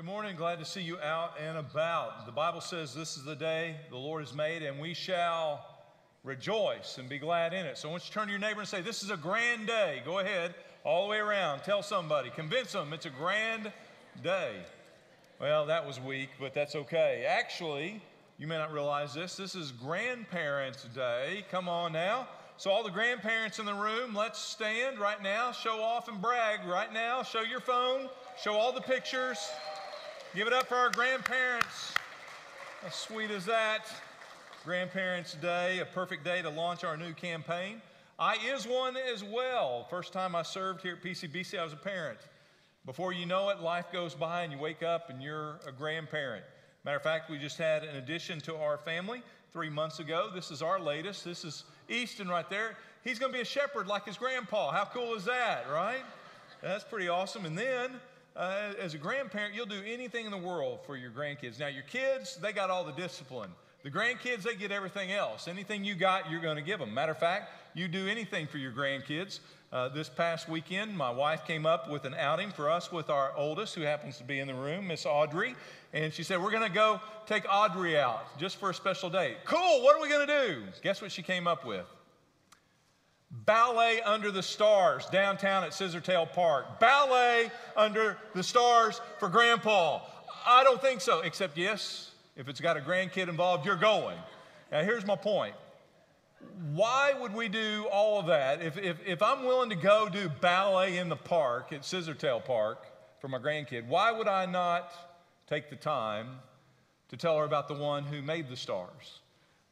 good morning. Glad to see you out and about. The Bible says this is the day the Lord has made, and we shall rejoice and be glad in it. So I want you to turn to your neighbor and say, This is a grand day. Go ahead, all the way around. Tell somebody, convince them it's a grand day. Well, that was weak, but that's okay. Actually, you may not realize this. This is Grandparents' Day. Come on now. So, all the grandparents in the room, let's stand right now, show off and brag right now. Show your phone, show all the pictures. Give it up for our grandparents. How sweet is that? Grandparents' Day, a perfect day to launch our new campaign. I is one as well. First time I served here at PCBC, I was a parent. Before you know it, life goes by and you wake up and you're a grandparent. Matter of fact, we just had an addition to our family three months ago. This is our latest. This is Easton right there. He's going to be a shepherd like his grandpa. How cool is that, right? That's pretty awesome. And then, uh, as a grandparent, you'll do anything in the world for your grandkids. Now, your kids, they got all the discipline. The grandkids, they get everything else. Anything you got, you're going to give them. Matter of fact, you do anything for your grandkids. Uh, this past weekend, my wife came up with an outing for us with our oldest, who happens to be in the room, Miss Audrey. And she said, We're going to go take Audrey out just for a special date. Cool, what are we going to do? Guess what she came up with? Ballet Under the Stars downtown at Scissortail Park. Ballet Under the Stars for Grandpa. I don't think so, except yes, if it's got a grandkid involved, you're going. Now, here's my point. Why would we do all of that? If, if, if I'm willing to go do ballet in the park at Scissortail Park for my grandkid, why would I not take the time to tell her about the one who made the stars?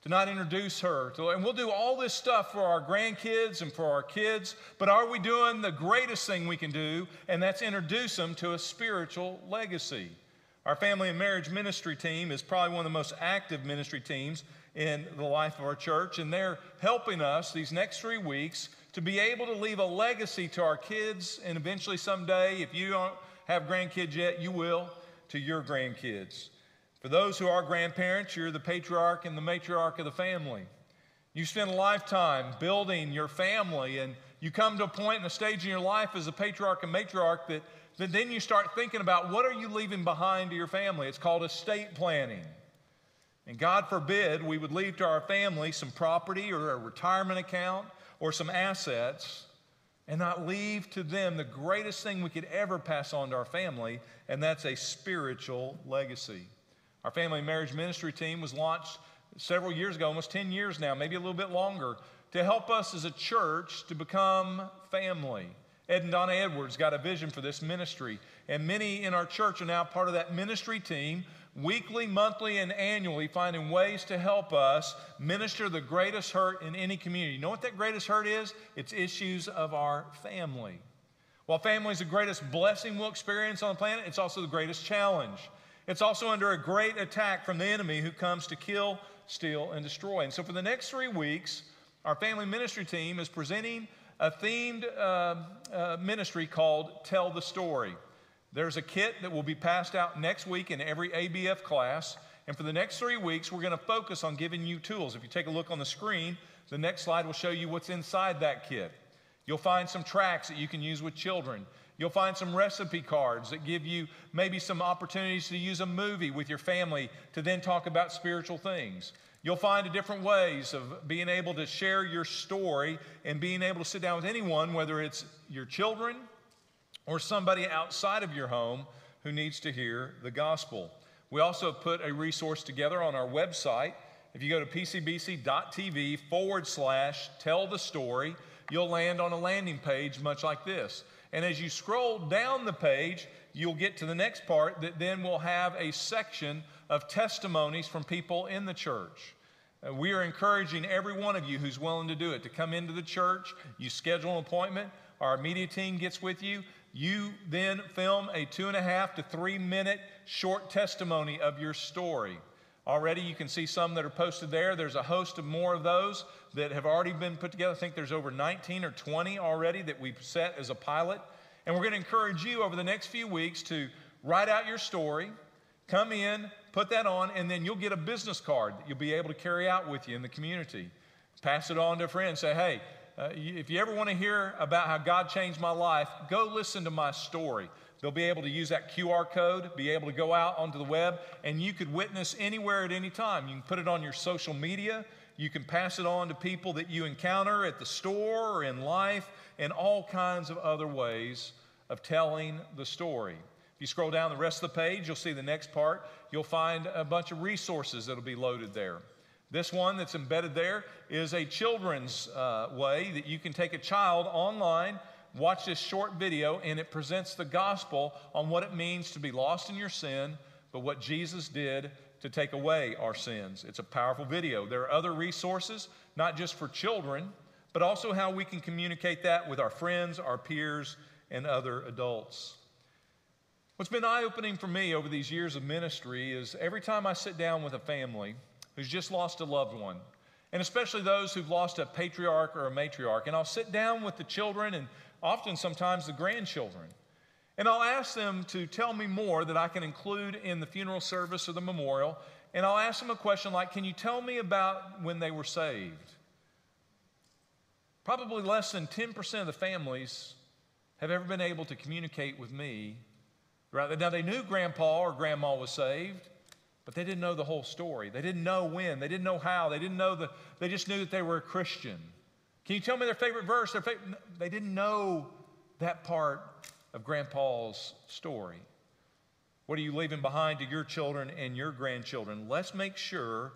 To not introduce her. To, and we'll do all this stuff for our grandkids and for our kids, but are we doing the greatest thing we can do? And that's introduce them to a spiritual legacy. Our family and marriage ministry team is probably one of the most active ministry teams in the life of our church, and they're helping us these next three weeks to be able to leave a legacy to our kids, and eventually someday, if you don't have grandkids yet, you will, to your grandkids. For those who are grandparents, you're the patriarch and the matriarch of the family. You spend a lifetime building your family, and you come to a point in a stage in your life as a patriarch and matriarch that then, then you start thinking about what are you leaving behind to your family. It's called estate planning. And God forbid we would leave to our family some property or a retirement account or some assets and not leave to them the greatest thing we could ever pass on to our family, and that's a spiritual legacy. Our family marriage ministry team was launched several years ago, almost 10 years now, maybe a little bit longer, to help us as a church to become family. Ed and Donna Edwards got a vision for this ministry, and many in our church are now part of that ministry team, weekly, monthly, and annually, finding ways to help us minister the greatest hurt in any community. You know what that greatest hurt is? It's issues of our family. While family is the greatest blessing we'll experience on the planet, it's also the greatest challenge. It's also under a great attack from the enemy who comes to kill, steal, and destroy. And so, for the next three weeks, our family ministry team is presenting a themed uh, uh, ministry called Tell the Story. There's a kit that will be passed out next week in every ABF class. And for the next three weeks, we're going to focus on giving you tools. If you take a look on the screen, the next slide will show you what's inside that kit. You'll find some tracts that you can use with children. You'll find some recipe cards that give you maybe some opportunities to use a movie with your family to then talk about spiritual things. You'll find different ways of being able to share your story and being able to sit down with anyone, whether it's your children or somebody outside of your home who needs to hear the gospel. We also put a resource together on our website. If you go to pcbc.tv forward slash tell the story, you'll land on a landing page much like this. And as you scroll down the page, you'll get to the next part that then will have a section of testimonies from people in the church. Uh, we are encouraging every one of you who's willing to do it to come into the church. You schedule an appointment, our media team gets with you. You then film a two and a half to three minute short testimony of your story. Already, you can see some that are posted there. There's a host of more of those that have already been put together. I think there's over 19 or 20 already that we've set as a pilot. And we're going to encourage you over the next few weeks to write out your story, come in, put that on, and then you'll get a business card that you'll be able to carry out with you in the community. Pass it on to a friend. Say, hey, uh, if you ever want to hear about how God changed my life, go listen to my story. They'll be able to use that QR code, be able to go out onto the web, and you could witness anywhere at any time. You can put it on your social media. You can pass it on to people that you encounter at the store or in life, and all kinds of other ways of telling the story. If you scroll down the rest of the page, you'll see the next part. You'll find a bunch of resources that'll be loaded there. This one that's embedded there is a children's uh, way that you can take a child online watch this short video, and it presents the gospel on what it means to be lost in your sin, but what Jesus did to take away our sins. It's a powerful video. There are other resources, not just for children, but also how we can communicate that with our friends, our peers, and other adults. What's been eye opening for me over these years of ministry is every time I sit down with a family who's just lost a loved one, and especially those who've lost a patriarch or a matriarch, and I'll sit down with the children and often sometimes the grandchildren. And I'll ask them to tell me more that I can include in the funeral service or the memorial. And I'll ask them a question like, Can you tell me about when they were saved? Probably less than 10% of the families have ever been able to communicate with me. Now, they knew grandpa or grandma was saved, but they didn't know the whole story. They didn't know when. They didn't know how. They didn't know the, they just knew that they were a Christian. Can you tell me their favorite verse? Their favorite, they didn't know that part of Grandpa's story. What are you leaving behind to your children and your grandchildren? Let's make sure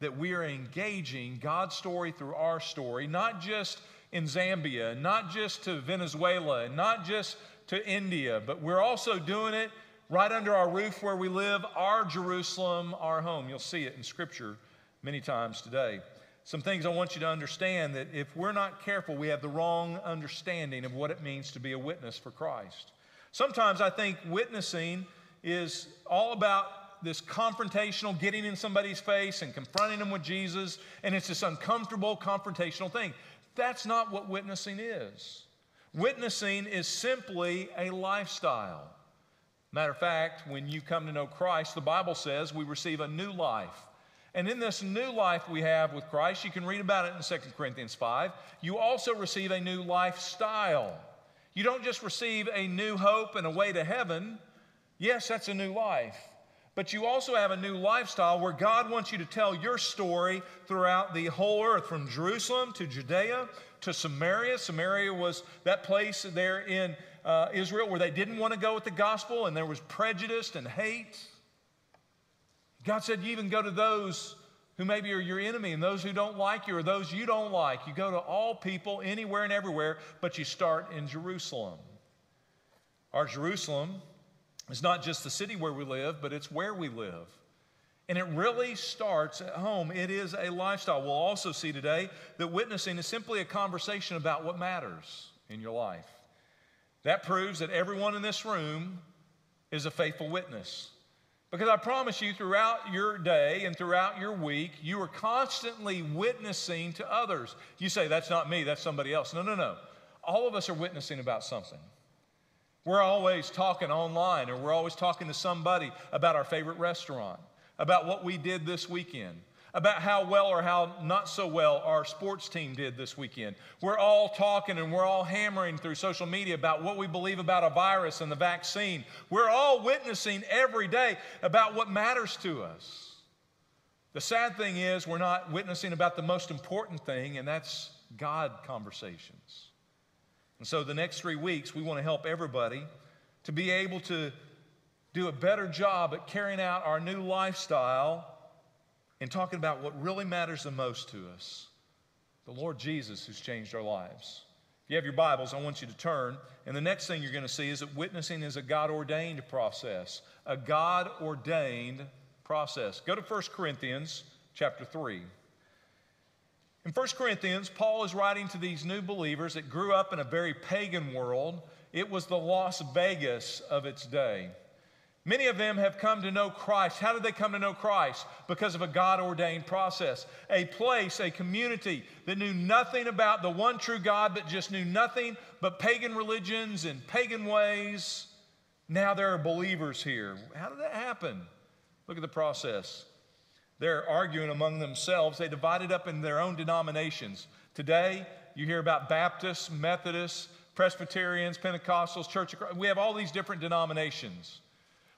that we are engaging God's story through our story, not just in Zambia, not just to Venezuela, not just to India, but we're also doing it right under our roof where we live, our Jerusalem, our home. You'll see it in Scripture many times today some things I want you to understand that if we're not careful, we have the wrong understanding of what it means to be a witness for Christ. Sometimes I think witnessing is all about this confrontational, getting in somebody's face and confronting them with Jesus, and it's this uncomfortable, confrontational thing. That's not what witnessing is. Witnessing is simply a lifestyle. Matter of fact, when you come to know Christ, the Bible says we receive a new life. And in this new life we have with Christ, you can read about it in 2 Corinthians 5, you also receive a new lifestyle. You don't just receive a new hope and a way to heaven. Yes, that's a new life. But you also have a new lifestyle where God wants you to tell your story throughout the whole earth, from Jerusalem to Judea to Samaria. Samaria was that place there in uh, Israel where they didn't want to go with the gospel and there was prejudice and hate. God said, You even go to those who maybe are your enemy and those who don't like you or those you don't like. You go to all people, anywhere and everywhere, but you start in Jerusalem. Our Jerusalem is not just the city where we live, but it's where we live. And it really starts at home. It is a lifestyle. We'll also see today that witnessing is simply a conversation about what matters in your life. That proves that everyone in this room is a faithful witness. Because I promise you, throughout your day and throughout your week, you are constantly witnessing to others. You say, That's not me, that's somebody else. No, no, no. All of us are witnessing about something. We're always talking online, or we're always talking to somebody about our favorite restaurant, about what we did this weekend, about how well or how not so well our sports team did this weekend. We're all talking and we're all hammering through social media about what we believe about a virus and the vaccine. We're all witnessing every day about what matters to us. The sad thing is, we're not witnessing about the most important thing, and that's God conversations. And so, the next three weeks, we want to help everybody to be able to do a better job at carrying out our new lifestyle and talking about what really matters the most to us the Lord Jesus who's changed our lives. If you have your Bibles, I want you to turn. And the next thing you're going to see is that witnessing is a God ordained process. A God ordained process. Go to 1 Corinthians chapter 3. In 1 Corinthians, Paul is writing to these new believers that grew up in a very pagan world. It was the Las Vegas of its day. Many of them have come to know Christ. How did they come to know Christ? Because of a God ordained process. A place, a community that knew nothing about the one true God, but just knew nothing but pagan religions and pagan ways. Now there are believers here. How did that happen? Look at the process. They're arguing among themselves. They divided up in their own denominations. Today, you hear about Baptists, Methodists, Presbyterians, Pentecostals, Church of Christ. We have all these different denominations.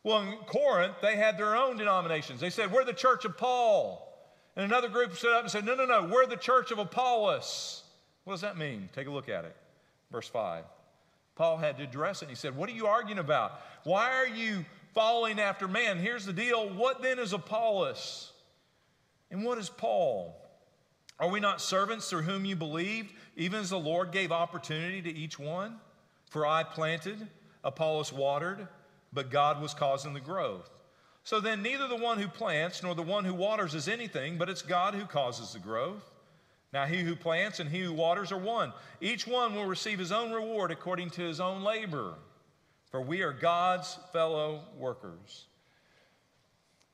Well, in Corinth, they had their own denominations. They said, We're the church of Paul. And another group stood up and said, No, no, no, we're the church of Apollos. What does that mean? Take a look at it. Verse 5. Paul had to address it. He said, What are you arguing about? Why are you following after man? Here's the deal. What then is Apollos? And what is Paul? Are we not servants through whom you believed, even as the Lord gave opportunity to each one? For I planted, Apollos watered, but God was causing the growth. So then, neither the one who plants nor the one who waters is anything, but it's God who causes the growth. Now, he who plants and he who waters are one. Each one will receive his own reward according to his own labor, for we are God's fellow workers.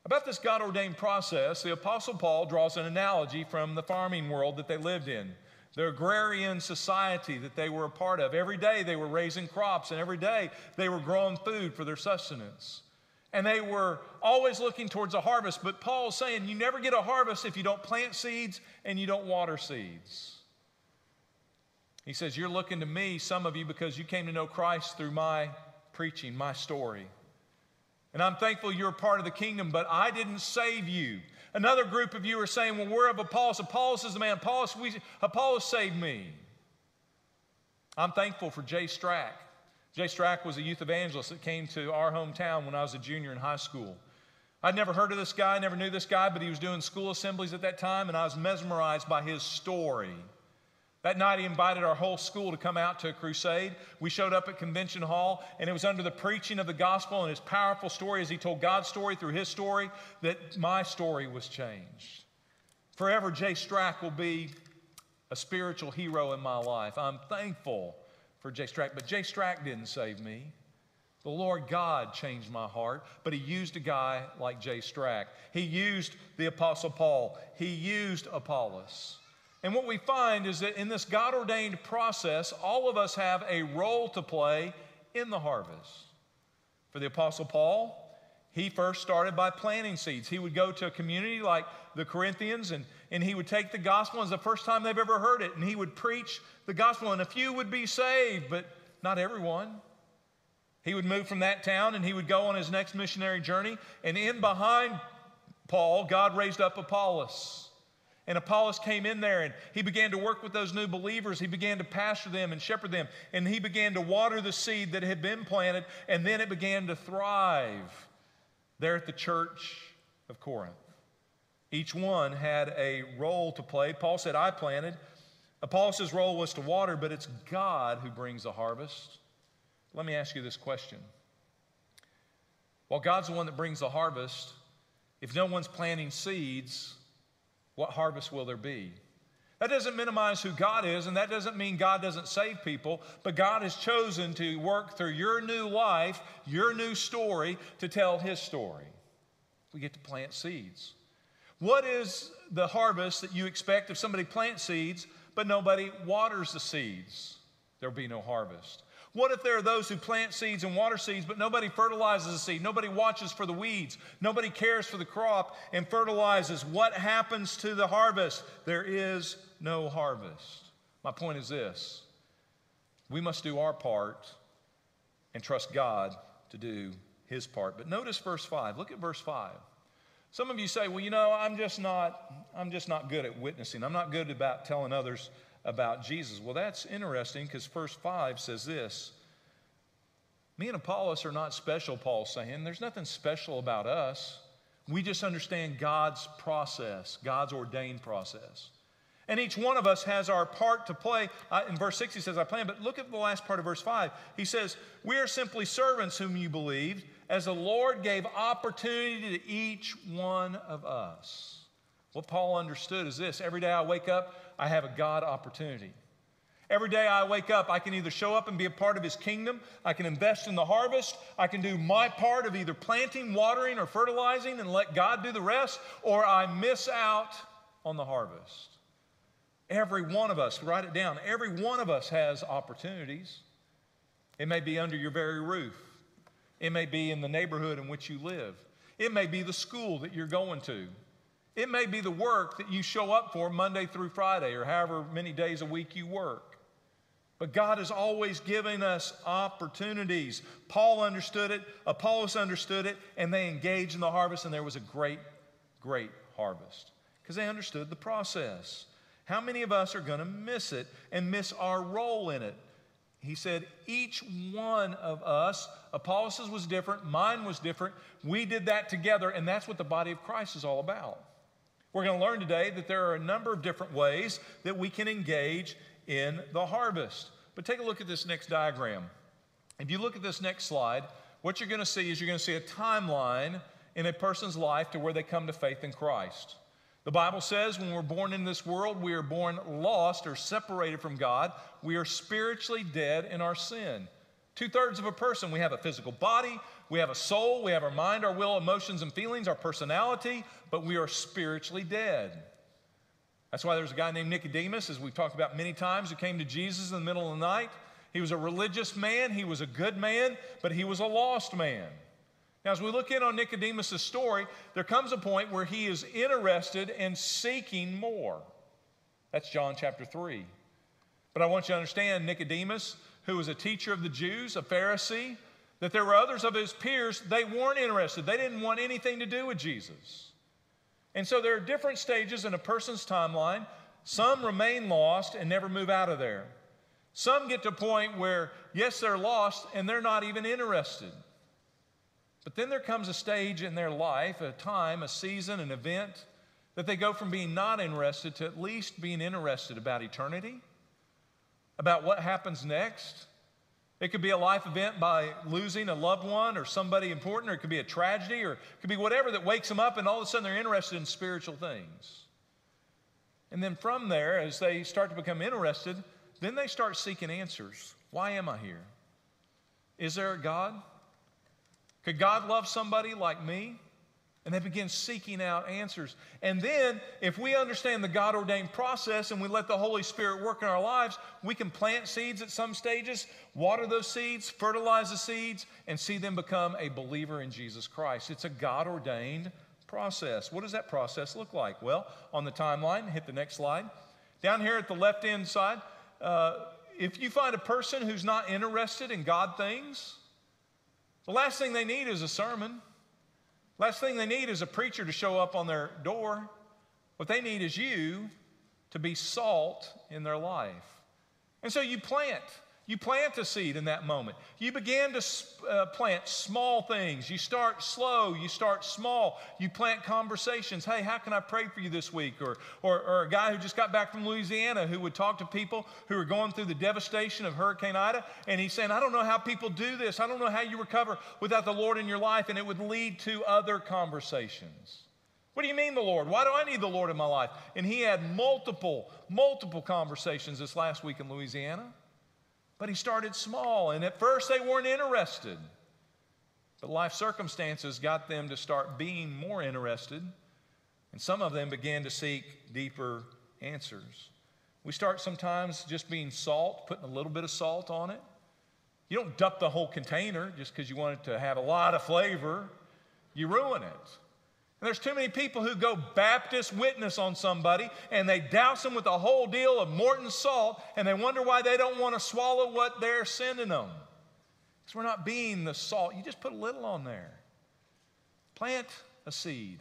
About this God ordained process, the Apostle Paul draws an analogy from the farming world that they lived in, the agrarian society that they were a part of. Every day they were raising crops, and every day they were growing food for their sustenance. And they were always looking towards a harvest. But Paul's saying you never get a harvest if you don't plant seeds and you don't water seeds. He says, You're looking to me, some of you, because you came to know Christ through my preaching, my story. And I'm thankful you're a part of the kingdom, but I didn't save you. Another group of you are saying, Well, we're of Apollos. Apollos is the man. Apollos, we, Apollos saved me. I'm thankful for Jay Strack. Jay Strack was a youth evangelist that came to our hometown when I was a junior in high school. I'd never heard of this guy, never knew this guy, but he was doing school assemblies at that time, and I was mesmerized by his story. That night, he invited our whole school to come out to a crusade. We showed up at Convention Hall, and it was under the preaching of the gospel and his powerful story as he told God's story through his story that my story was changed. Forever, Jay Strack will be a spiritual hero in my life. I'm thankful for Jay Strack, but Jay Strack didn't save me. The Lord God changed my heart, but He used a guy like Jay Strack. He used the Apostle Paul. He used Apollos. And what we find is that in this God ordained process, all of us have a role to play in the harvest. For the Apostle Paul, he first started by planting seeds. He would go to a community like the Corinthians and, and he would take the gospel. It's the first time they've ever heard it. And he would preach the gospel, and a few would be saved, but not everyone. He would move from that town and he would go on his next missionary journey. And in behind Paul, God raised up Apollos. And Apollos came in there and he began to work with those new believers. He began to pasture them and shepherd them. And he began to water the seed that had been planted. And then it began to thrive there at the church of Corinth. Each one had a role to play. Paul said, I planted. Apollos' role was to water, but it's God who brings the harvest. Let me ask you this question. While God's the one that brings the harvest, if no one's planting seeds, what harvest will there be? That doesn't minimize who God is, and that doesn't mean God doesn't save people, but God has chosen to work through your new life, your new story, to tell His story. We get to plant seeds. What is the harvest that you expect if somebody plants seeds, but nobody waters the seeds? There'll be no harvest. What if there are those who plant seeds and water seeds, but nobody fertilizes the seed? Nobody watches for the weeds. Nobody cares for the crop and fertilizes. What happens to the harvest? There is no harvest. My point is this we must do our part and trust God to do his part. But notice verse 5. Look at verse 5. Some of you say, well, you know, I'm just not, I'm just not good at witnessing. I'm not good about telling others about Jesus. Well, that's interesting because verse 5 says this. Me and Apollos are not special, Paul's saying. There's nothing special about us. We just understand God's process, God's ordained process. And each one of us has our part to play. In verse 6, he says, I plan. But look at the last part of verse 5. He says, We are simply servants whom you believed, as the Lord gave opportunity to each one of us. What Paul understood is this every day I wake up, I have a God opportunity. Every day I wake up, I can either show up and be a part of His kingdom, I can invest in the harvest, I can do my part of either planting, watering, or fertilizing and let God do the rest, or I miss out on the harvest. Every one of us, write it down, every one of us has opportunities. It may be under your very roof, it may be in the neighborhood in which you live, it may be the school that you're going to. It may be the work that you show up for Monday through Friday or however many days a week you work. But God is always giving us opportunities. Paul understood it, Apollos understood it, and they engaged in the harvest, and there was a great, great harvest because they understood the process. How many of us are going to miss it and miss our role in it? He said, each one of us, Apollos' was different, mine was different. We did that together, and that's what the body of Christ is all about. We're going to learn today that there are a number of different ways that we can engage in the harvest. But take a look at this next diagram. If you look at this next slide, what you're going to see is you're going to see a timeline in a person's life to where they come to faith in Christ. The Bible says when we're born in this world, we are born lost or separated from God. We are spiritually dead in our sin. Two thirds of a person, we have a physical body, we have a soul, we have our mind, our will, emotions, and feelings, our personality, but we are spiritually dead. That's why there's a guy named Nicodemus, as we've talked about many times, who came to Jesus in the middle of the night. He was a religious man, he was a good man, but he was a lost man. Now, as we look in on Nicodemus' story, there comes a point where he is interested in seeking more. That's John chapter 3. But I want you to understand Nicodemus, who was a teacher of the Jews, a Pharisee, that there were others of his peers, they weren't interested. They didn't want anything to do with Jesus. And so there are different stages in a person's timeline. Some remain lost and never move out of there. Some get to a point where, yes, they're lost and they're not even interested. But then there comes a stage in their life, a time, a season, an event, that they go from being not interested to at least being interested about eternity, about what happens next. It could be a life event by losing a loved one or somebody important, or it could be a tragedy, or it could be whatever that wakes them up, and all of a sudden they're interested in spiritual things. And then from there, as they start to become interested, then they start seeking answers. Why am I here? Is there a God? Could God love somebody like me? And they begin seeking out answers. And then, if we understand the God ordained process and we let the Holy Spirit work in our lives, we can plant seeds at some stages, water those seeds, fertilize the seeds, and see them become a believer in Jesus Christ. It's a God ordained process. What does that process look like? Well, on the timeline, hit the next slide. Down here at the left hand side, uh, if you find a person who's not interested in God things, the last thing they need is a sermon. Last thing they need is a preacher to show up on their door. What they need is you to be salt in their life. And so you plant. You plant a seed in that moment. You begin to uh, plant small things. You start slow. You start small. You plant conversations. Hey, how can I pray for you this week? Or, or, or a guy who just got back from Louisiana who would talk to people who are going through the devastation of Hurricane Ida. And he's saying, I don't know how people do this. I don't know how you recover without the Lord in your life. And it would lead to other conversations. What do you mean, the Lord? Why do I need the Lord in my life? And he had multiple, multiple conversations this last week in Louisiana. But he started small, and at first they weren't interested. But life circumstances got them to start being more interested, and some of them began to seek deeper answers. We start sometimes just being salt, putting a little bit of salt on it. You don't dump the whole container just because you want it to have a lot of flavor, you ruin it. And there's too many people who go Baptist witness on somebody and they douse them with a whole deal of Morton salt and they wonder why they don't want to swallow what they're sending them. Because we're not being the salt. You just put a little on there. Plant a seed.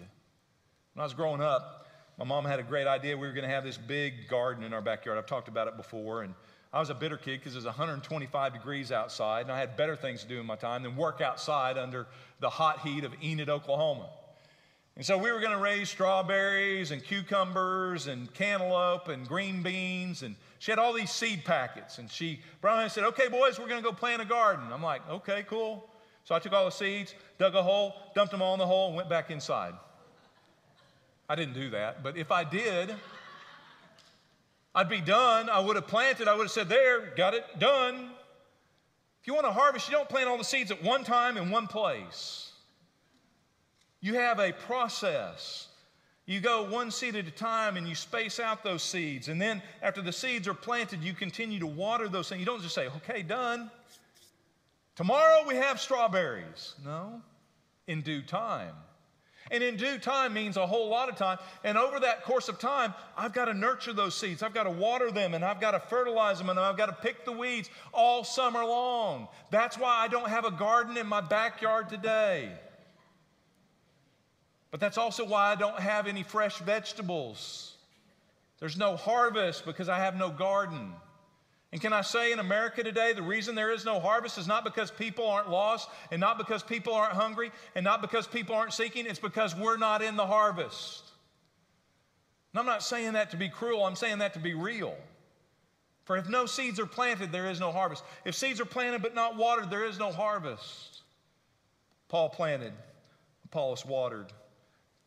When I was growing up, my mom had a great idea. We were going to have this big garden in our backyard. I've talked about it before. And I was a bitter kid because it was 125 degrees outside, and I had better things to do in my time than work outside under the hot heat of Enid, Oklahoma. And so we were going to raise strawberries and cucumbers and cantaloupe and green beans. And she had all these seed packets. And she brought and said, Okay, boys, we're going to go plant a garden. I'm like, Okay, cool. So I took all the seeds, dug a hole, dumped them all in the hole, and went back inside. I didn't do that. But if I did, I'd be done. I would have planted. I would have said, There, got it, done. If you want to harvest, you don't plant all the seeds at one time in one place. You have a process. You go one seed at a time and you space out those seeds. And then after the seeds are planted, you continue to water those things. You don't just say, okay, done. Tomorrow we have strawberries. No, in due time. And in due time means a whole lot of time. And over that course of time, I've got to nurture those seeds. I've got to water them and I've got to fertilize them and I've got to pick the weeds all summer long. That's why I don't have a garden in my backyard today. But that's also why I don't have any fresh vegetables. There's no harvest because I have no garden. And can I say in America today, the reason there is no harvest is not because people aren't lost and not because people aren't hungry and not because people aren't seeking, it's because we're not in the harvest. And I'm not saying that to be cruel, I'm saying that to be real. For if no seeds are planted, there is no harvest. If seeds are planted but not watered, there is no harvest. Paul planted, Apollos watered.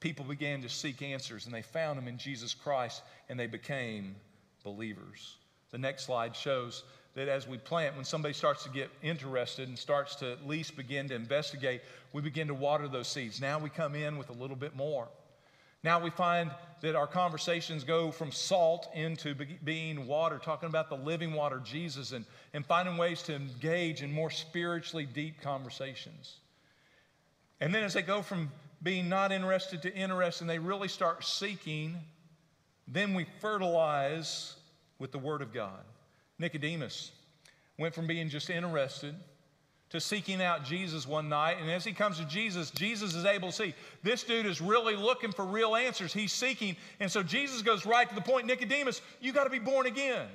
People began to seek answers and they found them in Jesus Christ and they became believers. The next slide shows that as we plant, when somebody starts to get interested and starts to at least begin to investigate, we begin to water those seeds. Now we come in with a little bit more. Now we find that our conversations go from salt into being water, talking about the living water, Jesus, and, and finding ways to engage in more spiritually deep conversations. And then as they go from being not interested to interest, and they really start seeking, then we fertilize with the Word of God. Nicodemus went from being just interested to seeking out Jesus one night. And as he comes to Jesus, Jesus is able to see this dude is really looking for real answers. He's seeking. And so Jesus goes right to the point Nicodemus, you got to be born again.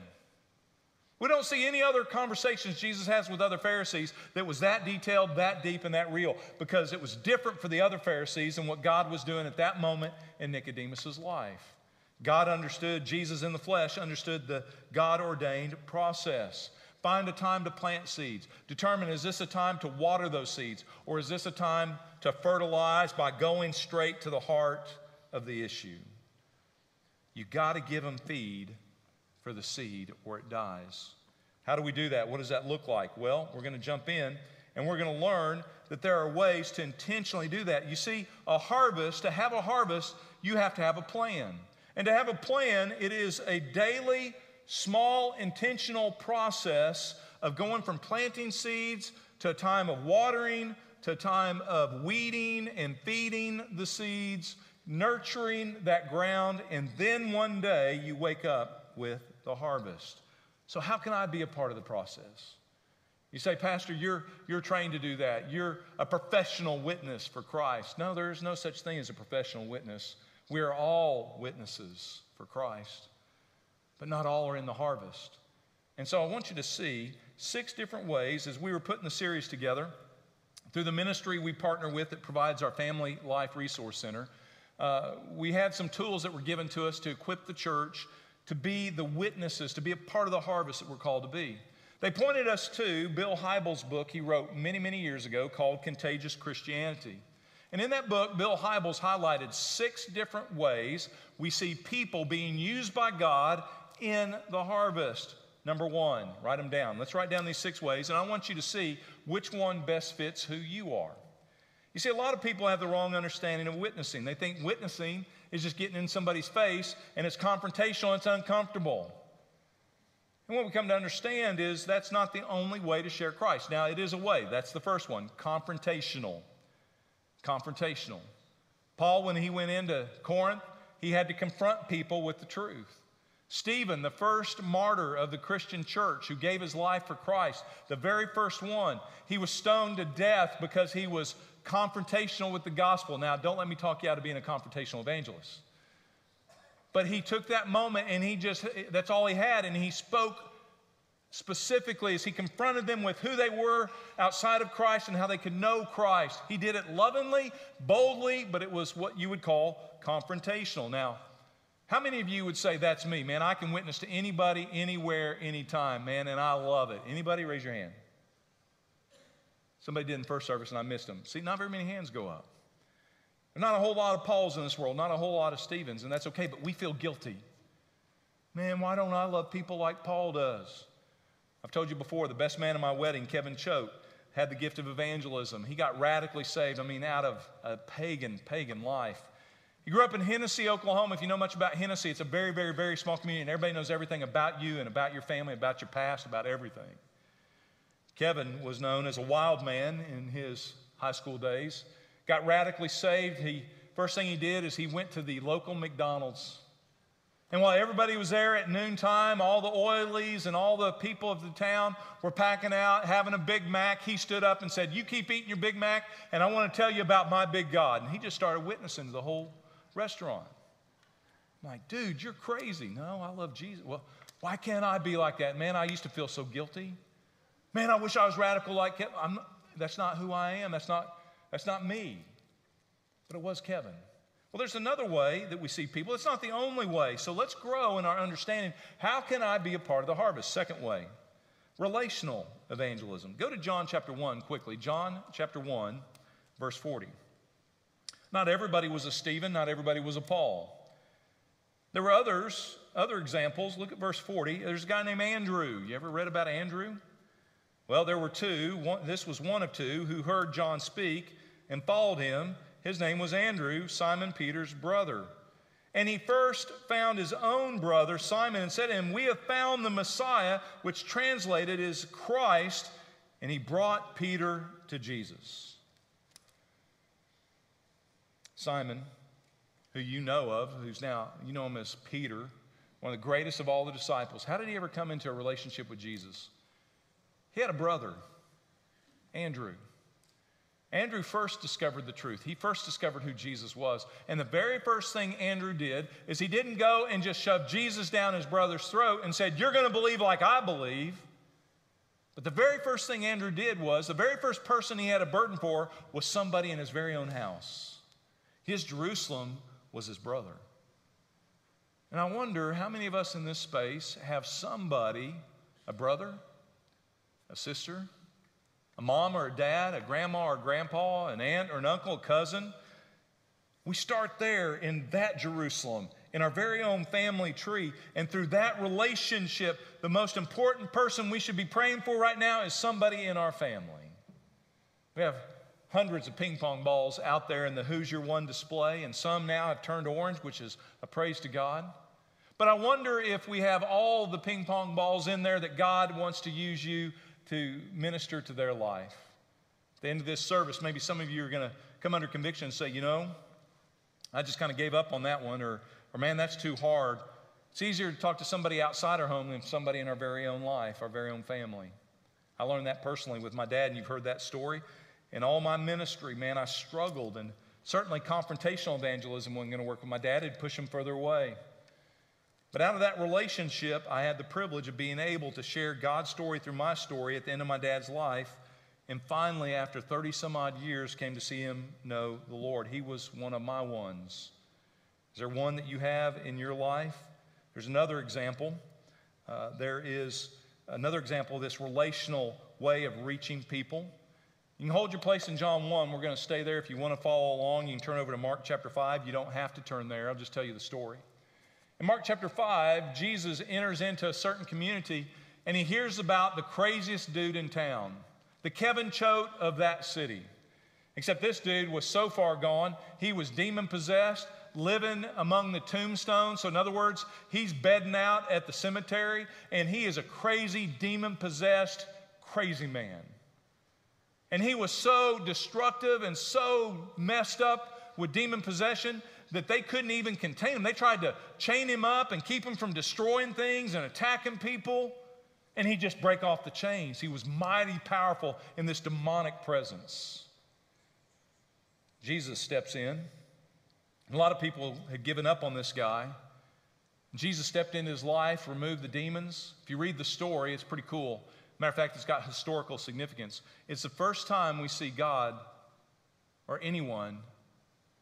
We don't see any other conversations Jesus has with other Pharisees that was that detailed, that deep, and that real because it was different for the other Pharisees and what God was doing at that moment in Nicodemus's life. God understood, Jesus in the flesh understood the God ordained process. Find a time to plant seeds. Determine is this a time to water those seeds or is this a time to fertilize by going straight to the heart of the issue? You got to give them feed for the seed or it dies. How do we do that? What does that look like? Well, we're going to jump in and we're going to learn that there are ways to intentionally do that. You see, a harvest, to have a harvest, you have to have a plan. And to have a plan, it is a daily, small, intentional process of going from planting seeds to a time of watering, to a time of weeding and feeding the seeds, nurturing that ground, and then one day you wake up with the harvest. So, how can I be a part of the process? You say, Pastor, you're, you're trained to do that. You're a professional witness for Christ. No, there is no such thing as a professional witness. We are all witnesses for Christ, but not all are in the harvest. And so I want you to see six different ways as we were putting the series together through the ministry we partner with that provides our Family Life Resource Center. Uh, we had some tools that were given to us to equip the church to be the witnesses, to be a part of the harvest that we're called to be. They pointed us to Bill Hybels' book he wrote many, many years ago called Contagious Christianity. And in that book, Bill Hybels highlighted six different ways we see people being used by God in the harvest. Number one, write them down. Let's write down these six ways, and I want you to see which one best fits who you are. You see, a lot of people have the wrong understanding of witnessing. They think witnessing is just getting in somebody's face and it's confrontational, it's uncomfortable. And what we come to understand is that's not the only way to share Christ. Now, it is a way. That's the first one confrontational confrontational. Paul, when he went into Corinth, he had to confront people with the truth. Stephen, the first martyr of the Christian church who gave his life for Christ, the very first one, he was stoned to death because he was confrontational with the gospel. Now, don't let me talk you out of being a confrontational evangelist. But he took that moment and he just, that's all he had, and he spoke specifically as he confronted them with who they were outside of Christ and how they could know Christ. He did it lovingly, boldly, but it was what you would call confrontational. Now, how many of you would say that's me, man? I can witness to anybody, anywhere, anytime, man, and I love it. Anybody raise your hand? Somebody did in first service and I missed them. See, not very many hands go up. There's not a whole lot of Pauls in this world, not a whole lot of Stevens, and that's okay, but we feel guilty. Man, why don't I love people like Paul does? I've told you before, the best man at my wedding, Kevin Choate, had the gift of evangelism. He got radically saved, I mean, out of a pagan, pagan life. He grew up in Hennessey, Oklahoma. If you know much about Hennessey, it's a very, very, very small community, and everybody knows everything about you and about your family, about your past, about everything. Kevin was known as a wild man in his high school days. Got radically saved. He first thing he did is he went to the local McDonald's. And while everybody was there at noontime, all the oilies and all the people of the town were packing out, having a Big Mac, he stood up and said, You keep eating your Big Mac, and I want to tell you about my big God. And he just started witnessing the whole restaurant. I'm like, dude, you're crazy. No, I love Jesus. Well, why can't I be like that? Man, I used to feel so guilty. Man, I wish I was radical like him. Not, that's not who I am. That's not, that's not me. But it was Kevin. Well, there's another way that we see people. It's not the only way. So let's grow in our understanding. How can I be a part of the harvest? Second way, relational evangelism. Go to John chapter 1 quickly. John chapter 1, verse 40. Not everybody was a Stephen, not everybody was a Paul. There were others, other examples. Look at verse 40. There's a guy named Andrew. You ever read about Andrew? Well, there were two. One, this was one of two who heard John speak and followed him. His name was Andrew, Simon Peter's brother. And he first found his own brother, Simon, and said to him, We have found the Messiah, which translated is Christ. And he brought Peter to Jesus. Simon, who you know of, who's now, you know him as Peter, one of the greatest of all the disciples. How did he ever come into a relationship with Jesus? He had a brother, Andrew. Andrew first discovered the truth. He first discovered who Jesus was. And the very first thing Andrew did is he didn't go and just shove Jesus down his brother's throat and said, You're going to believe like I believe. But the very first thing Andrew did was the very first person he had a burden for was somebody in his very own house. His Jerusalem was his brother. And I wonder how many of us in this space have somebody, a brother, a sister, a mom or a dad, a grandma or a grandpa, an aunt or an uncle, a cousin. We start there in that Jerusalem, in our very own family tree. And through that relationship, the most important person we should be praying for right now is somebody in our family. We have hundreds of ping pong balls out there in the Your One display, and some now have turned orange, which is a praise to God. But I wonder if we have all the ping pong balls in there that God wants to use you to minister to their life. At the end of this service, maybe some of you are going to come under conviction and say, you know, I just kind of gave up on that one, or, or man, that's too hard. It's easier to talk to somebody outside our home than somebody in our very own life, our very own family. I learned that personally with my dad, and you've heard that story. In all my ministry, man, I struggled, and certainly confrontational evangelism wasn't going to work with my dad, it'd push him further away. But out of that relationship, I had the privilege of being able to share God's story through my story at the end of my dad's life. And finally, after 30 some odd years, came to see him know the Lord. He was one of my ones. Is there one that you have in your life? There's another example. Uh, there is another example of this relational way of reaching people. You can hold your place in John 1. We're going to stay there. If you want to follow along, you can turn over to Mark chapter 5. You don't have to turn there, I'll just tell you the story. In Mark chapter 5, Jesus enters into a certain community and he hears about the craziest dude in town, the Kevin Choate of that city. Except this dude was so far gone, he was demon possessed, living among the tombstones. So, in other words, he's bedding out at the cemetery, and he is a crazy, demon possessed, crazy man. And he was so destructive and so messed up with demon possession that they couldn't even contain him. They tried to chain him up and keep him from destroying things and attacking people. And he'd just break off the chains. He was mighty powerful in this demonic presence. Jesus steps in. A lot of people had given up on this guy. Jesus stepped into his life, removed the demons. If you read the story, it's pretty cool. Matter of fact, it's got historical significance. It's the first time we see God or anyone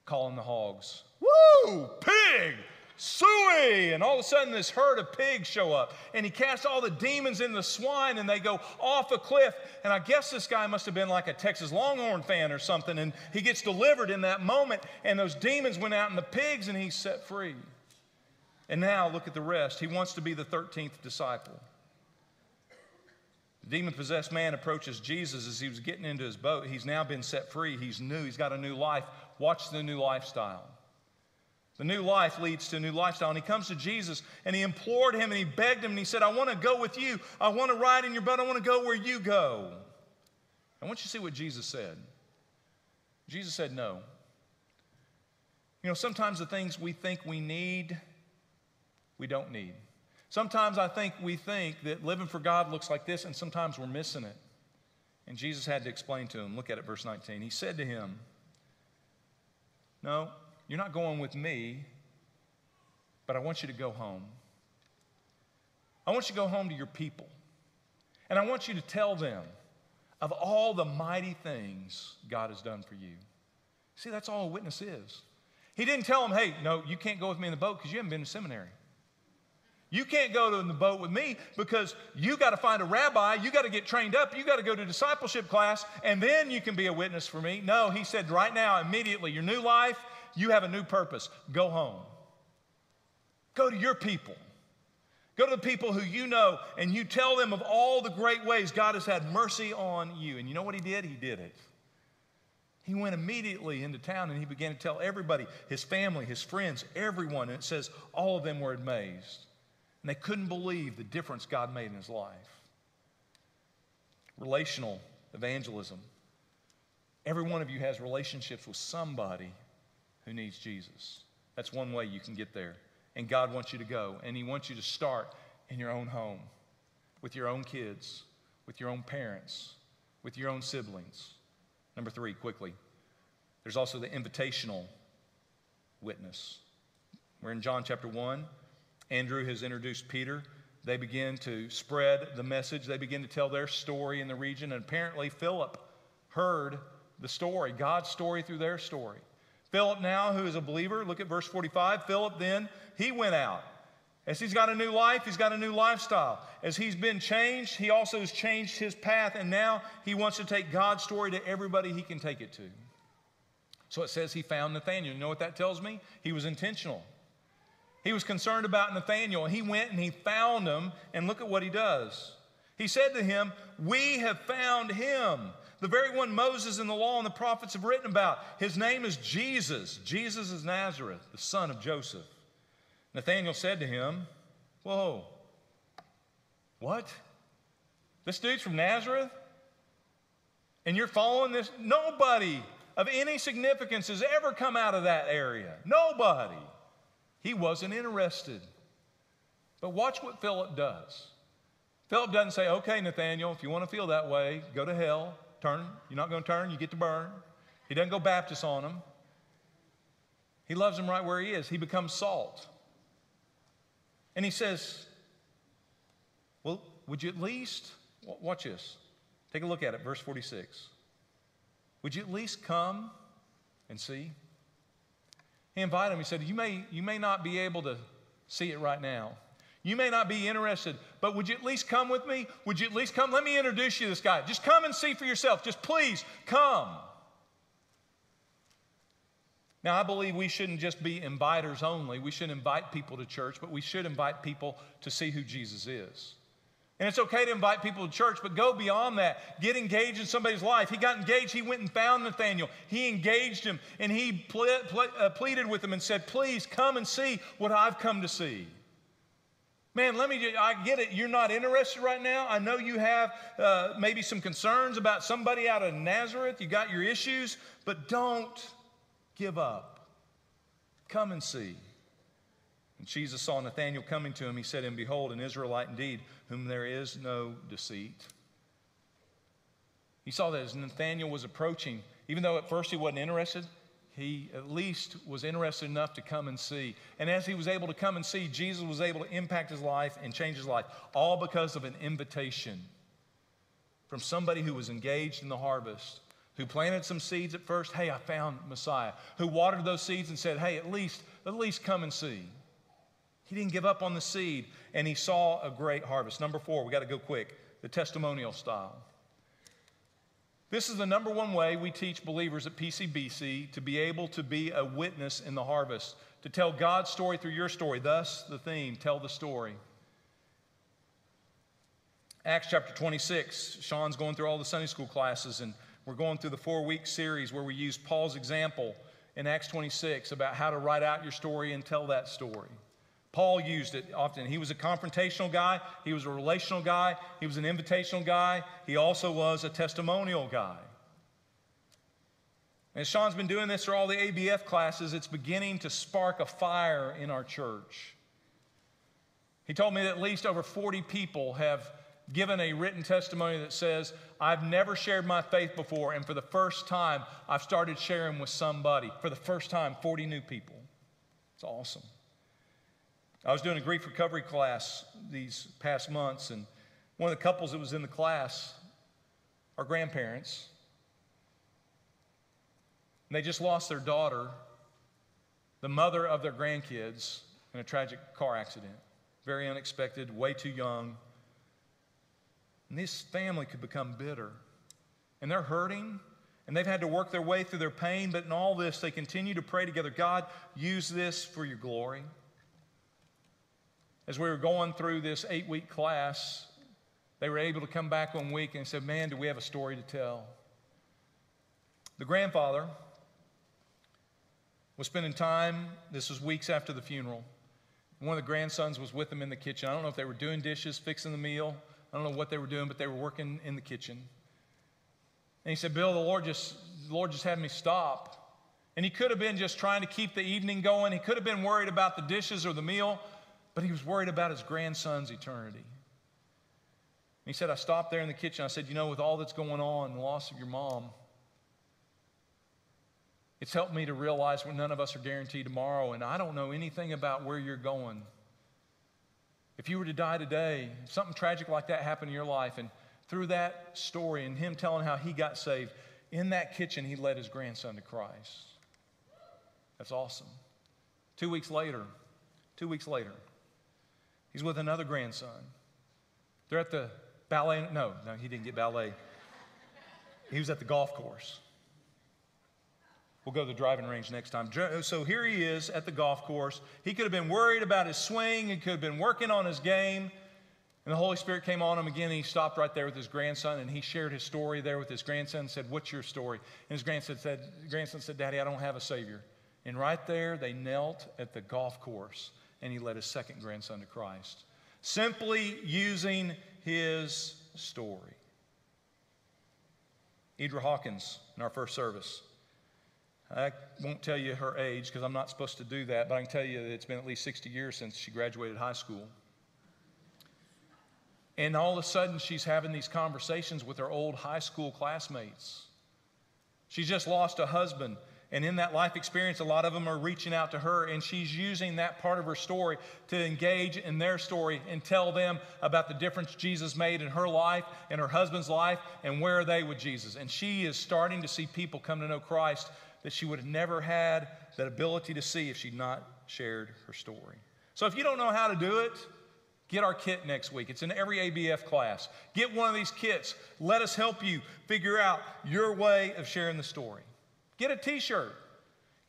calling the hogs woo, pig, suey. And all of a sudden, this herd of pigs show up. And he casts all the demons in the swine, and they go off a cliff. And I guess this guy must have been like a Texas Longhorn fan or something. And he gets delivered in that moment. And those demons went out in the pigs, and he's set free. And now, look at the rest. He wants to be the 13th disciple. The demon possessed man approaches Jesus as he was getting into his boat. He's now been set free. He's new. He's got a new life. Watch the new lifestyle. The new life leads to a new lifestyle. And he comes to Jesus and he implored him and he begged him and he said, I want to go with you. I want to ride in your boat. I want to go where you go. I want you to see what Jesus said. Jesus said, No. You know, sometimes the things we think we need, we don't need. Sometimes I think we think that living for God looks like this, and sometimes we're missing it. And Jesus had to explain to him. Look at it, verse 19. He said to him, No, you're not going with me, but I want you to go home. I want you to go home to your people. And I want you to tell them of all the mighty things God has done for you. See, that's all a witness is. He didn't tell them, hey, no, you can't go with me in the boat because you haven't been to seminary. You can't go to the boat with me because you got to find a rabbi, you got to get trained up, you got to go to discipleship class, and then you can be a witness for me. No, he said, right now, immediately, your new life, you have a new purpose. Go home. Go to your people. Go to the people who you know and you tell them of all the great ways God has had mercy on you. And you know what he did? He did it. He went immediately into town and he began to tell everybody, his family, his friends, everyone. And it says all of them were amazed. And they couldn't believe the difference God made in his life. Relational evangelism. Every one of you has relationships with somebody who needs Jesus. That's one way you can get there. And God wants you to go. And He wants you to start in your own home, with your own kids, with your own parents, with your own siblings. Number three, quickly, there's also the invitational witness. We're in John chapter 1. Andrew has introduced Peter. They begin to spread the message. They begin to tell their story in the region. And apparently, Philip heard the story, God's story through their story. Philip, now, who is a believer, look at verse 45. Philip then, he went out. As he's got a new life, he's got a new lifestyle. As he's been changed, he also has changed his path, and now he wants to take God's story to everybody he can take it to. So it says he found Nathanael. You know what that tells me? He was intentional. He was concerned about Nathanael. He went and he found him, and look at what he does. He said to him, We have found him, the very one Moses and the law and the prophets have written about. His name is Jesus. Jesus is Nazareth, the son of Joseph. Nathanael said to him, Whoa, what? This dude's from Nazareth? And you're following this? Nobody of any significance has ever come out of that area. Nobody. He wasn't interested. But watch what Philip does. Philip doesn't say, okay, Nathaniel, if you want to feel that way, go to hell, turn. You're not going to turn, you get to burn. He doesn't go Baptist on him. He loves him right where he is. He becomes salt. And he says, well, would you at least, watch this. Take a look at it, verse 46. Would you at least come and see? He invited him. He said, you may, you may not be able to see it right now. You may not be interested, but would you at least come with me? Would you at least come? Let me introduce you to this guy. Just come and see for yourself. Just please come. Now, I believe we shouldn't just be inviters only. We should invite people to church, but we should invite people to see who Jesus is. And it's okay to invite people to church, but go beyond that. Get engaged in somebody's life. He got engaged. He went and found Nathaniel. He engaged him and he ple- ple- uh, pleaded with him and said, Please come and see what I've come to see. Man, let me, I get it. You're not interested right now. I know you have uh, maybe some concerns about somebody out of Nazareth. You got your issues, but don't give up. Come and see. And Jesus saw Nathanael coming to him. He said, And behold, an Israelite indeed, whom there is no deceit. He saw that as Nathanael was approaching, even though at first he wasn't interested, he at least was interested enough to come and see. And as he was able to come and see, Jesus was able to impact his life and change his life, all because of an invitation from somebody who was engaged in the harvest, who planted some seeds at first. Hey, I found Messiah. Who watered those seeds and said, Hey, at least, at least come and see. He didn't give up on the seed, and he saw a great harvest. Number four, we got to go quick the testimonial style. This is the number one way we teach believers at PCBC to be able to be a witness in the harvest, to tell God's story through your story. Thus, the theme tell the story. Acts chapter 26, Sean's going through all the Sunday school classes, and we're going through the four week series where we use Paul's example in Acts 26 about how to write out your story and tell that story. Paul used it often. He was a confrontational guy, he was a relational guy, he was an invitational guy, he also was a testimonial guy. And Sean's been doing this for all the ABF classes, it's beginning to spark a fire in our church. He told me that at least over 40 people have given a written testimony that says, I've never shared my faith before, and for the first time, I've started sharing with somebody. For the first time, 40 new people. It's awesome. I was doing a grief recovery class these past months, and one of the couples that was in the class are grandparents. And they just lost their daughter, the mother of their grandkids, in a tragic car accident. Very unexpected, way too young. And this family could become bitter. And they're hurting, and they've had to work their way through their pain, but in all this, they continue to pray together God, use this for your glory. As we were going through this eight week class, they were able to come back one week and said, Man, do we have a story to tell? The grandfather was spending time, this was weeks after the funeral. One of the grandsons was with them in the kitchen. I don't know if they were doing dishes, fixing the meal. I don't know what they were doing, but they were working in the kitchen. And he said, Bill, the Lord just, the Lord just had me stop. And he could have been just trying to keep the evening going. He could have been worried about the dishes or the meal, but he was worried about his grandson's eternity. And he said, I stopped there in the kitchen. I said, You know, with all that's going on, the loss of your mom, it's helped me to realize when none of us are guaranteed tomorrow, and I don't know anything about where you're going. If you were to die today, something tragic like that happened in your life, and through that story and him telling how he got saved, in that kitchen, he led his grandson to Christ. That's awesome. Two weeks later, two weeks later, he's with another grandson. They're at the ballet. No, no, he didn't get ballet. He was at the golf course. We'll go to the driving range next time. So here he is at the golf course. He could have been worried about his swing, he could have been working on his game. And the Holy Spirit came on him again, and he stopped right there with his grandson, and he shared his story there with his grandson and said, What's your story? And his grandson said, grandson said, Daddy, I don't have a Savior. And right there, they knelt at the golf course, and he led his second grandson to Christ. Simply using his story. Idra Hawkins in our first service. I won't tell you her age because I'm not supposed to do that, but I can tell you that it's been at least 60 years since she graduated high school. And all of a sudden, she's having these conversations with her old high school classmates. She's just lost a husband. And in that life experience, a lot of them are reaching out to her, and she's using that part of her story to engage in their story and tell them about the difference Jesus made in her life and her husband's life and where are they with Jesus. And she is starting to see people come to know Christ that she would have never had that ability to see if she'd not shared her story. So if you don't know how to do it, get our kit next week. It's in every ABF class. Get one of these kits. Let us help you figure out your way of sharing the story. Get a t shirt.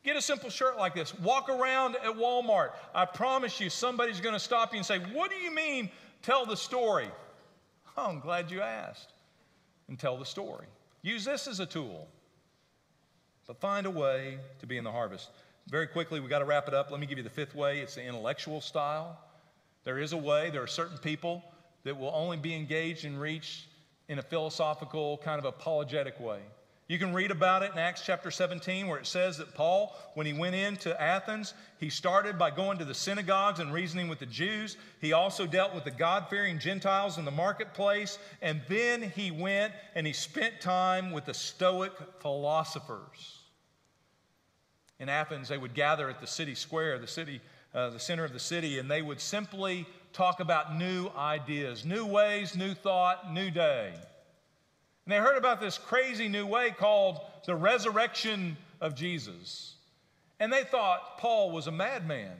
Get a simple shirt like this. Walk around at Walmart. I promise you, somebody's going to stop you and say, What do you mean, tell the story? Oh, I'm glad you asked. And tell the story. Use this as a tool. But find a way to be in the harvest. Very quickly, we got to wrap it up. Let me give you the fifth way it's the intellectual style. There is a way, there are certain people that will only be engaged and reached in a philosophical, kind of apologetic way. You can read about it in Acts chapter 17, where it says that Paul, when he went into Athens, he started by going to the synagogues and reasoning with the Jews. He also dealt with the God fearing Gentiles in the marketplace. And then he went and he spent time with the Stoic philosophers. In Athens, they would gather at the city square, the city, uh, the center of the city, and they would simply talk about new ideas, new ways, new thought, new day. And they heard about this crazy new way called the resurrection of Jesus. And they thought Paul was a madman.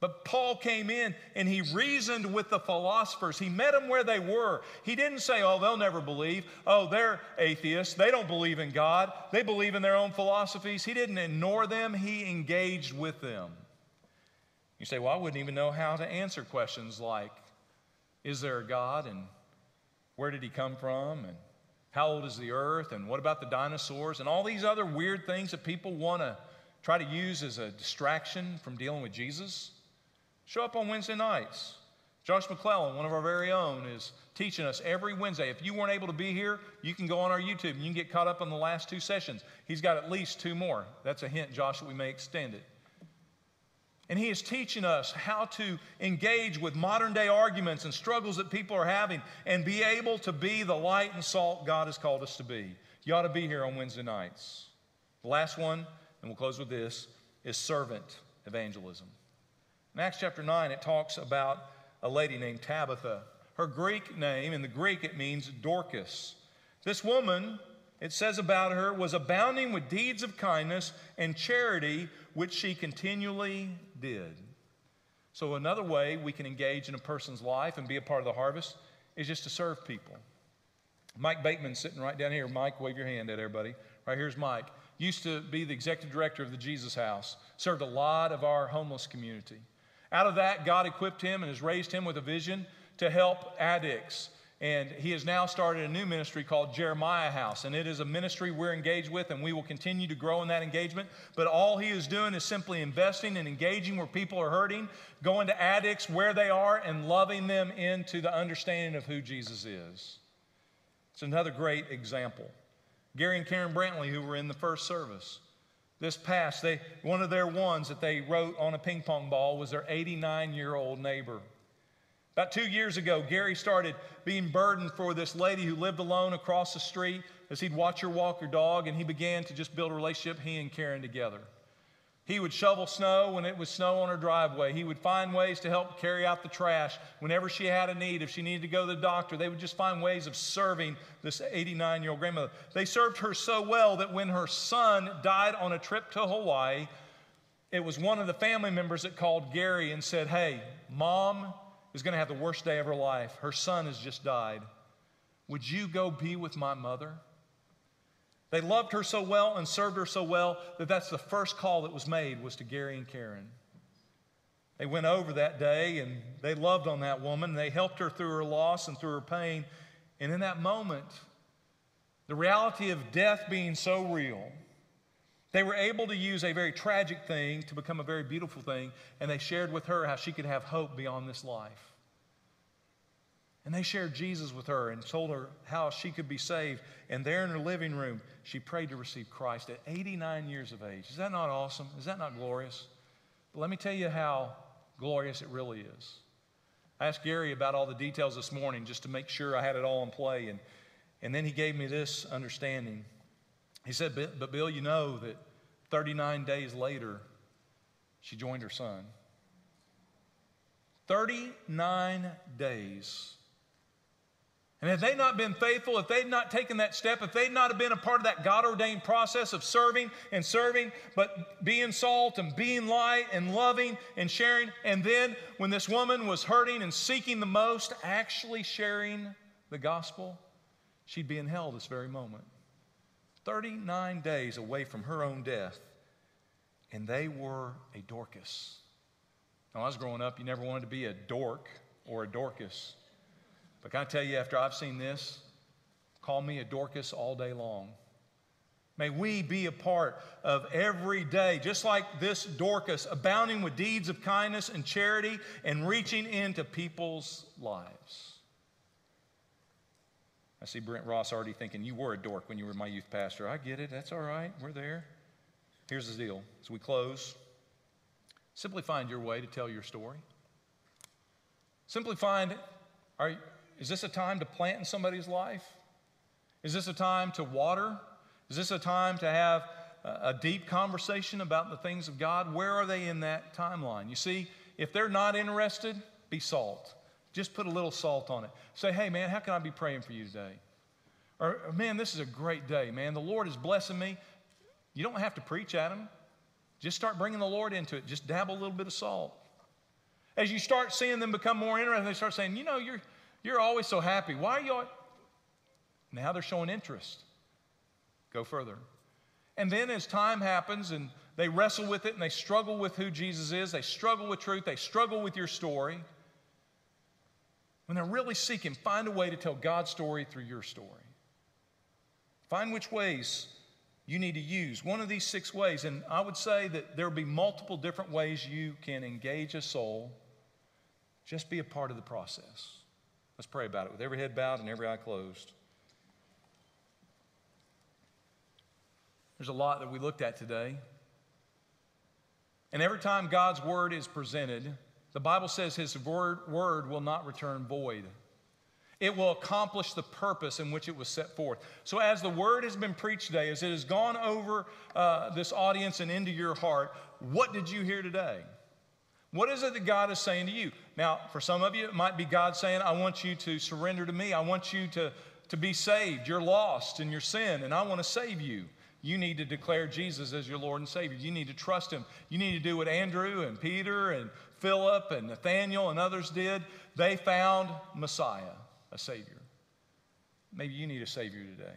But Paul came in and he reasoned with the philosophers. He met them where they were. He didn't say, oh, they'll never believe. Oh, they're atheists. They don't believe in God. They believe in their own philosophies. He didn't ignore them, he engaged with them. You say, well, I wouldn't even know how to answer questions like, is there a God? And where did he come from? And how old is the earth? And what about the dinosaurs? And all these other weird things that people want to try to use as a distraction from dealing with Jesus. Show up on Wednesday nights. Josh McClellan, one of our very own, is teaching us every Wednesday. If you weren't able to be here, you can go on our YouTube and you can get caught up on the last two sessions. He's got at least two more. That's a hint, Josh, that we may extend it. And he is teaching us how to engage with modern day arguments and struggles that people are having and be able to be the light and salt God has called us to be. You ought to be here on Wednesday nights. The last one, and we'll close with this, is servant evangelism. In Acts chapter 9, it talks about a lady named Tabitha. Her Greek name, in the Greek, it means Dorcas. This woman, it says about her, was abounding with deeds of kindness and charity, which she continually did. So, another way we can engage in a person's life and be a part of the harvest is just to serve people. Mike Bateman sitting right down here. Mike, wave your hand at everybody. Right here's Mike. Used to be the executive director of the Jesus House, served a lot of our homeless community. Out of that, God equipped him and has raised him with a vision to help addicts and he has now started a new ministry called Jeremiah House. And it is a ministry we're engaged with, and we will continue to grow in that engagement. But all he is doing is simply investing and engaging where people are hurting, going to addicts where they are, and loving them into the understanding of who Jesus is. It's another great example. Gary and Karen Brantley, who were in the first service, this past, they, one of their ones that they wrote on a ping pong ball was their 89 year old neighbor. About two years ago, Gary started being burdened for this lady who lived alone across the street as he'd watch her walk her dog, and he began to just build a relationship, he and Karen together. He would shovel snow when it was snow on her driveway. He would find ways to help carry out the trash whenever she had a need. If she needed to go to the doctor, they would just find ways of serving this 89 year old grandmother. They served her so well that when her son died on a trip to Hawaii, it was one of the family members that called Gary and said, Hey, mom is going to have the worst day of her life. Her son has just died. Would you go be with my mother? They loved her so well and served her so well that that's the first call that was made was to Gary and Karen. They went over that day and they loved on that woman. They helped her through her loss and through her pain. And in that moment, the reality of death being so real, they were able to use a very tragic thing to become a very beautiful thing, and they shared with her how she could have hope beyond this life. And they shared Jesus with her and told her how she could be saved. And there in her living room, she prayed to receive Christ at 89 years of age. Is that not awesome? Is that not glorious? But let me tell you how glorious it really is. I asked Gary about all the details this morning just to make sure I had it all in play. And, and then he gave me this understanding. He said, But Bill, you know that 39 days later, she joined her son. 39 days. And if they'd not been faithful, if they'd not taken that step, if they'd not have been a part of that God ordained process of serving and serving, but being salt and being light and loving and sharing, and then when this woman was hurting and seeking the most, actually sharing the gospel, she'd be in hell this very moment. 39 days away from her own death, and they were a Dorcas. Now, I was growing up, you never wanted to be a dork or a Dorcas. But can I tell you, after I've seen this, call me a Dorcas all day long. May we be a part of every day, just like this Dorcas, abounding with deeds of kindness and charity and reaching into people's lives. I see Brent Ross already thinking, You were a dork when you were my youth pastor. I get it. That's all right. We're there. Here's the deal as we close, simply find your way to tell your story. Simply find are, is this a time to plant in somebody's life? Is this a time to water? Is this a time to have a deep conversation about the things of God? Where are they in that timeline? You see, if they're not interested, be salt. Just put a little salt on it. Say, hey, man, how can I be praying for you today? Or, man, this is a great day, man. The Lord is blessing me. You don't have to preach at them. Just start bringing the Lord into it. Just dabble a little bit of salt. As you start seeing them become more interested, they start saying, you know, you're, you're always so happy. Why are you. Now they're showing interest. Go further. And then as time happens and they wrestle with it and they struggle with who Jesus is, they struggle with truth, they struggle with your story, when they're really seeking, find a way to tell God's story through your story. Find which ways you need to use. One of these six ways, and I would say that there will be multiple different ways you can engage a soul Just be a part of the process. Let's pray about it with every head bowed and every eye closed. There's a lot that we looked at today. And every time God's word is presented, the Bible says his word, word will not return void. It will accomplish the purpose in which it was set forth. So, as the word has been preached today, as it has gone over uh, this audience and into your heart, what did you hear today? What is it that God is saying to you? Now, for some of you, it might be God saying, I want you to surrender to me. I want you to, to be saved. You're lost in your sin, and I want to save you. You need to declare Jesus as your Lord and Savior. You need to trust Him. You need to do what Andrew and Peter and Philip and Nathaniel and others did. They found Messiah, a Savior. Maybe you need a Savior today.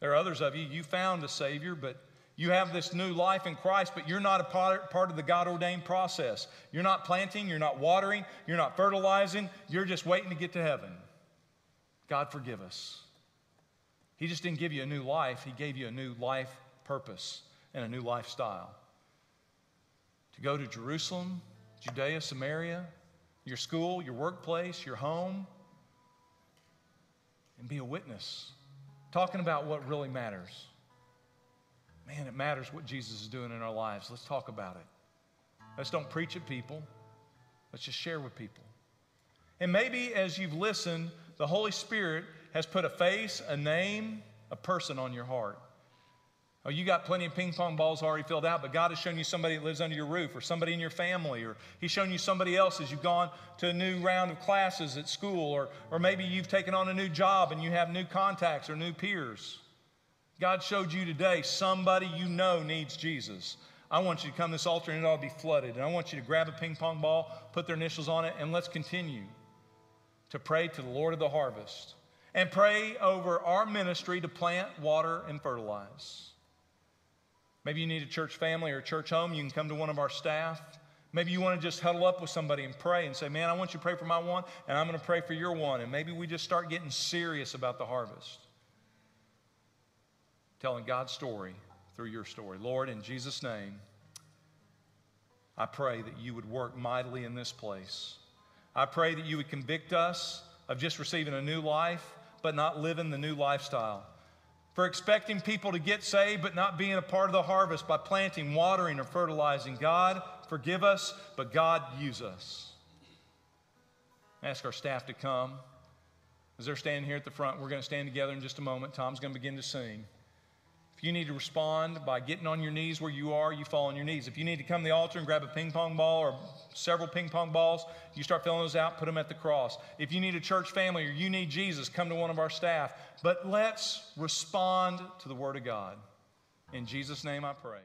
There are others of you, you found a Savior, but you have this new life in Christ, but you're not a part, part of the God ordained process. You're not planting, you're not watering, you're not fertilizing, you're just waiting to get to heaven. God, forgive us. He just didn't give you a new life, He gave you a new life purpose and a new lifestyle. To go to Jerusalem, Judea, Samaria, your school, your workplace, your home, and be a witness, talking about what really matters. Man, it matters what Jesus is doing in our lives. Let's talk about it. Let's don't preach at people. Let's just share with people. And maybe as you've listened, the Holy Spirit has put a face, a name, a person on your heart. Oh, you got plenty of ping pong balls already filled out, but God has shown you somebody that lives under your roof, or somebody in your family, or He's shown you somebody else as you've gone to a new round of classes at school, or, or maybe you've taken on a new job and you have new contacts or new peers. God showed you today somebody you know needs Jesus. I want you to come to this altar and it ought to be flooded. And I want you to grab a ping pong ball, put their initials on it, and let's continue to pray to the Lord of the harvest and pray over our ministry to plant, water, and fertilize. Maybe you need a church family or a church home. You can come to one of our staff. Maybe you want to just huddle up with somebody and pray and say, Man, I want you to pray for my one, and I'm going to pray for your one. And maybe we just start getting serious about the harvest. Telling God's story through your story. Lord, in Jesus' name, I pray that you would work mightily in this place. I pray that you would convict us of just receiving a new life, but not living the new lifestyle. For expecting people to get saved, but not being a part of the harvest by planting, watering, or fertilizing. God, forgive us, but God, use us. Ask our staff to come. As they're standing here at the front, we're going to stand together in just a moment. Tom's going to begin to sing. You need to respond by getting on your knees where you are, you fall on your knees. If you need to come to the altar and grab a ping pong ball or several ping pong balls, you start filling those out, put them at the cross. If you need a church family or you need Jesus, come to one of our staff. But let's respond to the Word of God. In Jesus' name I pray.